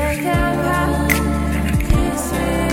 Take a bow, kiss me.